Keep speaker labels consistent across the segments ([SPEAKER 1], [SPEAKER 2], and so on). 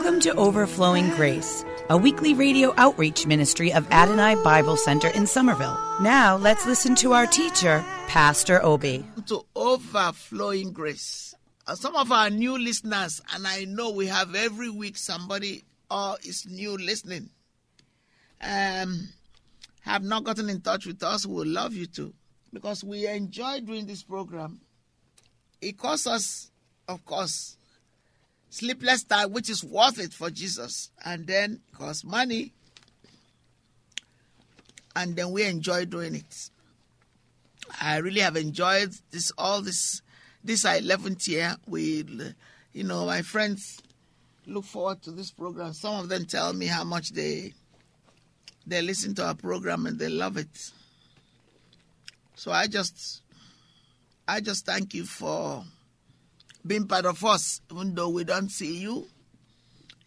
[SPEAKER 1] Welcome to Overflowing Grace, a weekly radio outreach ministry of Adonai Bible Center in Somerville. Now let's listen to our teacher, Pastor Obi.
[SPEAKER 2] to overflowing grace. Uh, some of our new listeners, and I know we have every week somebody uh, is new listening, um, have not gotten in touch with us, we would love you to because we enjoy doing this program. It costs us, of course, sleepless time, which is worth it for Jesus, and then it costs money, and then we enjoy doing it. I really have enjoyed this all this this eleventh year. We, you know, my friends look forward to this program. Some of them tell me how much they they listen to our program and they love it. So I just I just thank you for being part of us, even though we don't see you.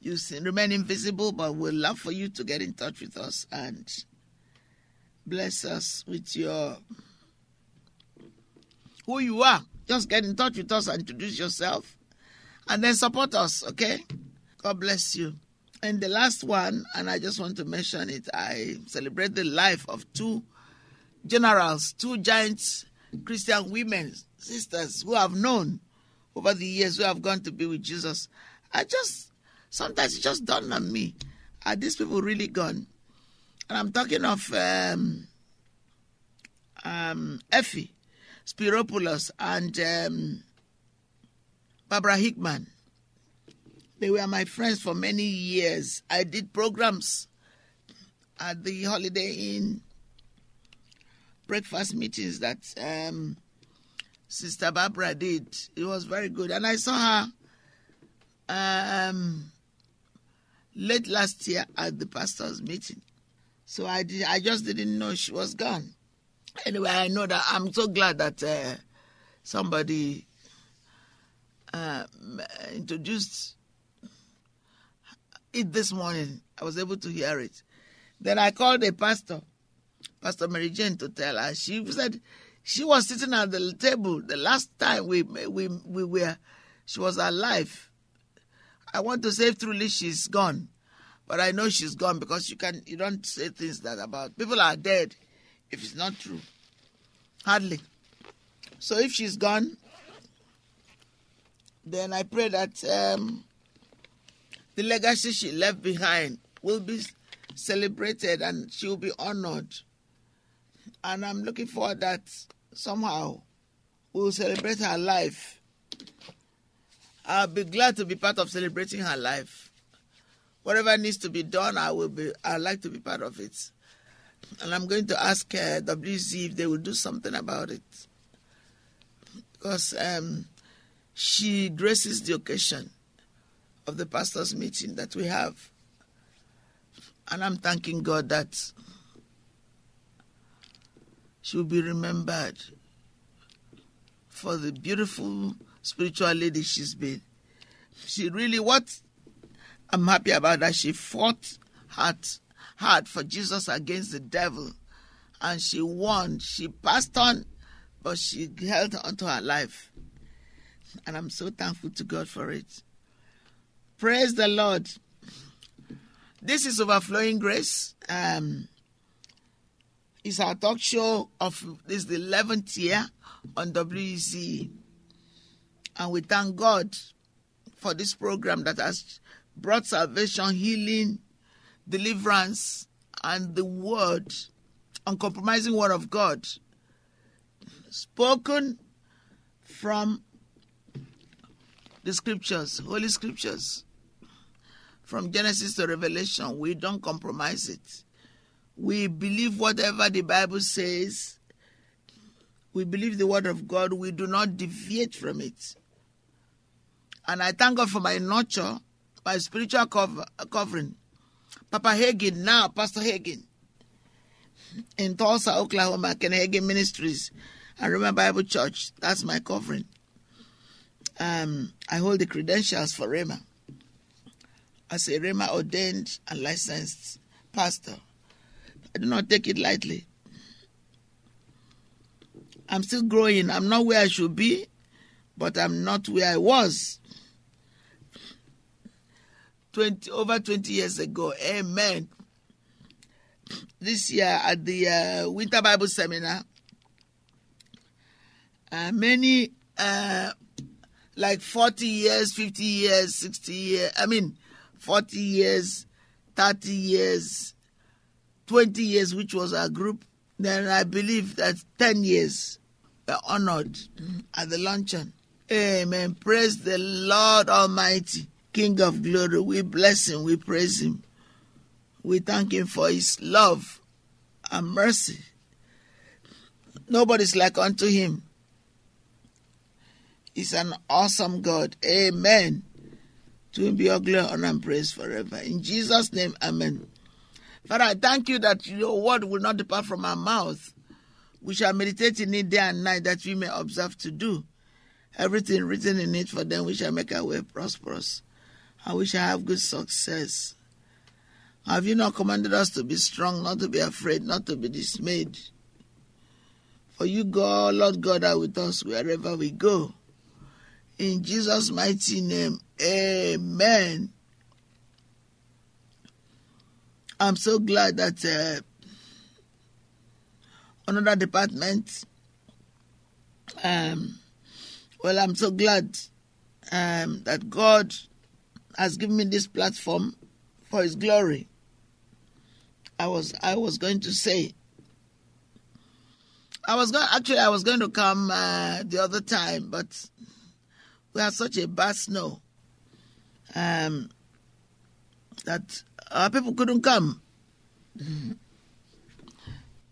[SPEAKER 2] You remain invisible, but we'd love for you to get in touch with us and bless us with your who you are. Just get in touch with us and introduce yourself and then support us, okay? God bless you. And the last one, and I just want to mention it, I celebrate the life of two generals, two giant Christian women, sisters who have known over the years who have gone to be with Jesus. I just, sometimes it just dawned on me, are these people really gone? And I'm talking of um, um, Effie Spiropoulos and um, Barbara Hickman. They were my friends for many years. I did programs at the Holiday Inn breakfast meetings that um, Sister Barbara did. It was very good. And I saw her um, late last year at the pastor's meeting. So I did, I just didn't know she was gone. Anyway, I know that I'm so glad that uh, somebody uh, introduced it this morning. I was able to hear it. Then I called a pastor, Pastor Mary Jane, to tell her. She said she was sitting at the table the last time we we we were. She was alive. I want to say truly she's gone, but I know she's gone because you can you don't say things that about people are dead if it's not true. Hardly. So if she's gone, then I pray that um, the legacy she left behind will be celebrated and she will be honored. And I'm looking forward that somehow we will celebrate her life. I'll be glad to be part of celebrating her life. Whatever needs to be done, I will be. I'd like to be part of it and I'm going to ask uh, WC if they will do something about it because um, she graces the occasion of the pastors' meeting that we have, and I'm thanking God that she will be remembered for the beautiful spiritual lady she's been. She really what I'm happy about that she fought hard hard for Jesus against the devil. And she won. She passed on, but she held on to her life. And I'm so thankful to God for it. Praise the Lord. This is Overflowing Grace. Um, it's our talk show of this the 11th year on WEC. And we thank God for this program that has brought salvation, healing, deliverance, and the word, uncompromising word of God, spoken from the scriptures, holy scriptures. from Genesis to Revelation. We don't compromise it. We believe whatever the Bible says. We believe the word of God. We do not deviate from it. And I thank God for my nurture, my spiritual cover, covering. Papa Hagin, now Pastor Hagin, in Tulsa, Oklahoma, Ken Hagin Ministries, and Rhema Bible Church. That's my covering. Um, I hold the credentials for Rhema as a Rhema ordained and licensed pastor. I do not take it lightly. I'm still growing. I'm not where I should be, but I'm not where I was 20 over 20 years ago. Amen. This year at the uh, Winter Bible Seminar, uh, many uh, like 40 years, 50 years, 60 years, I mean, 40 years, 30 years, 20 years, which was our group. Then I believe that 10 years were honored at the luncheon. Amen. Praise the Lord Almighty, King of glory. We bless him, we praise him. We thank him for his love and mercy. Nobody's like unto him. He's an awesome God. Amen. To him be all glory, honor, and praise forever. In Jesus' name, amen. Father, I thank you that your word will not depart from our mouth. We shall meditate in it day and night that we may observe to do everything written in it for then We shall make our way prosperous and we shall have good success. Have you not commanded us to be strong, not to be afraid, not to be dismayed? For you, God, Lord God, are with us wherever we go. In Jesus' mighty name, amen. I'm so glad that uh, another department, um, well, I'm so glad um, that God has given me this platform for His glory. I was I was going to say I was going actually I was going to come uh, the other time, but we had such a bad snow um, that our people couldn't come,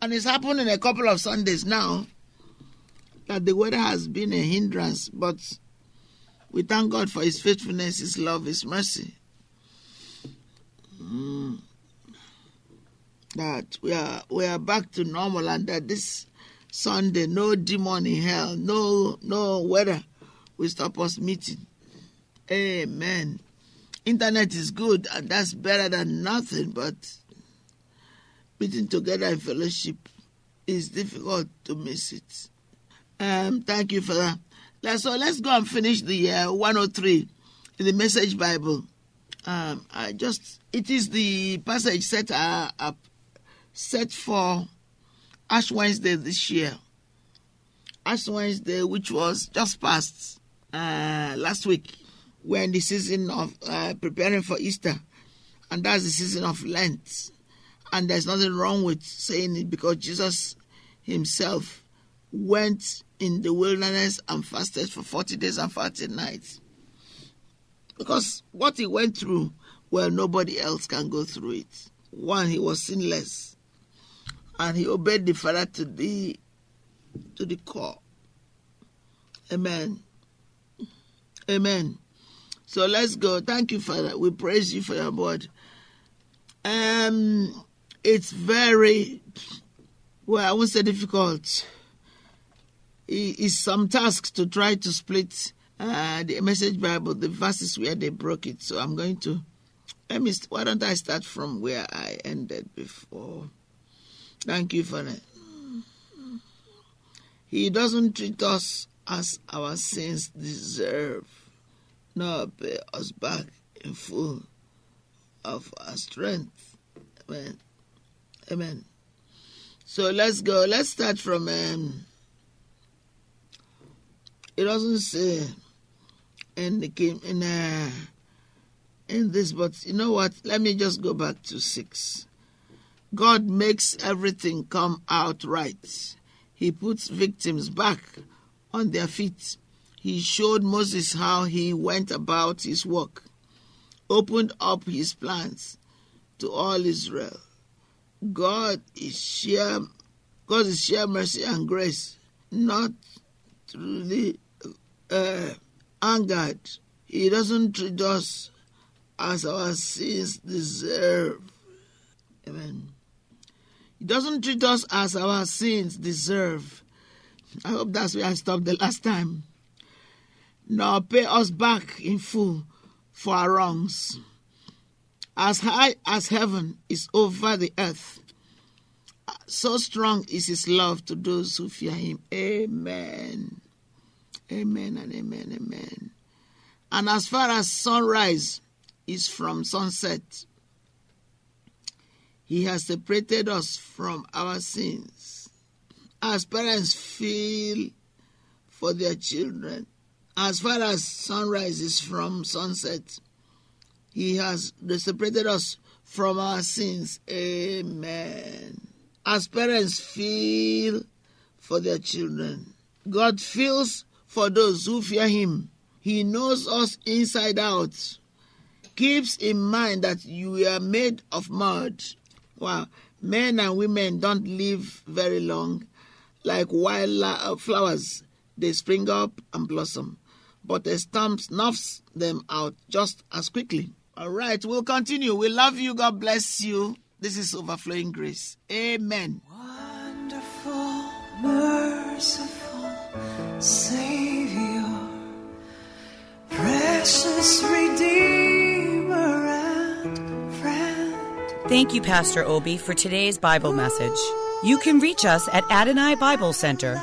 [SPEAKER 2] and it's happened in a couple of Sundays now that the weather has been a hindrance, but we thank God for His faithfulness, His love, His mercy. Mm. That we are we are back to normal, and that this Sunday, no demon in hell, no no weather will stop us meeting. Amen. Internet is good, and that's better than nothing. But meeting together in fellowship is difficult to miss it. Um, thank you for that. So let's go and finish the uh, 103 in the Message Bible. Um, I just it is the passage set uh, up set for Ash Wednesday this year. Ash Wednesday, which was just past uh, last week, we're in the season of uh, preparing for Easter, and that's the season of Lent. And there's nothing wrong with saying it because Jesus Himself went in the wilderness and fasted for 40 days and 40 nights. Because what he went through, well, nobody else can go through it. One, he was sinless, and he obeyed the Father to the to the core. Amen. Amen. So let's go. Thank you, Father. We praise you for your word. Um, it's very well. I won't say difficult It is some tasks to try to split uh, the message Bible, the verses where they broke it. So I'm going to let me. Why don't I start from where I ended before? Thank you that. He doesn't treat us as our sins deserve, nor pay us back in full of our strength. Amen. Amen. So let's go. Let's start from. Um, it doesn't say in the game in uh, in this, but you know what? Let me just go back to six. God makes everything come out right. He puts victims back on their feet. He showed Moses how he went about his work. opened up his plans to all Israel. God is sheer, God is sheer mercy and grace, not truly uh, angered. He doesn't treat us as our sins deserve. Amen. He doesn't treat us as our sins deserve. I hope that's where I stopped the last time. Nor pay us back in full for our wrongs. As high as heaven is over the earth, so strong is his love to those who fear him. Amen. Amen and amen, amen. And as far as sunrise is from sunset, he has separated us from our sins. As parents feel for their children, as far as sunrise is from sunset, he has separated us from our sins. Amen. As parents feel for their children, God feels for those who fear him. He knows us inside out. Keeps in mind that you are made of mud. Wow. Men and women don't live very long. Like wild uh, flowers, they spring up and blossom. But a storm snuffs them out just as quickly. All right, we'll continue. We love you. God bless you. This is overflowing grace. Amen.
[SPEAKER 3] Wonderful, merciful Savior, precious Redeemer and friend.
[SPEAKER 1] Thank you, Pastor Obi, for today's Bible message. You can reach us at Adonai Bible Center,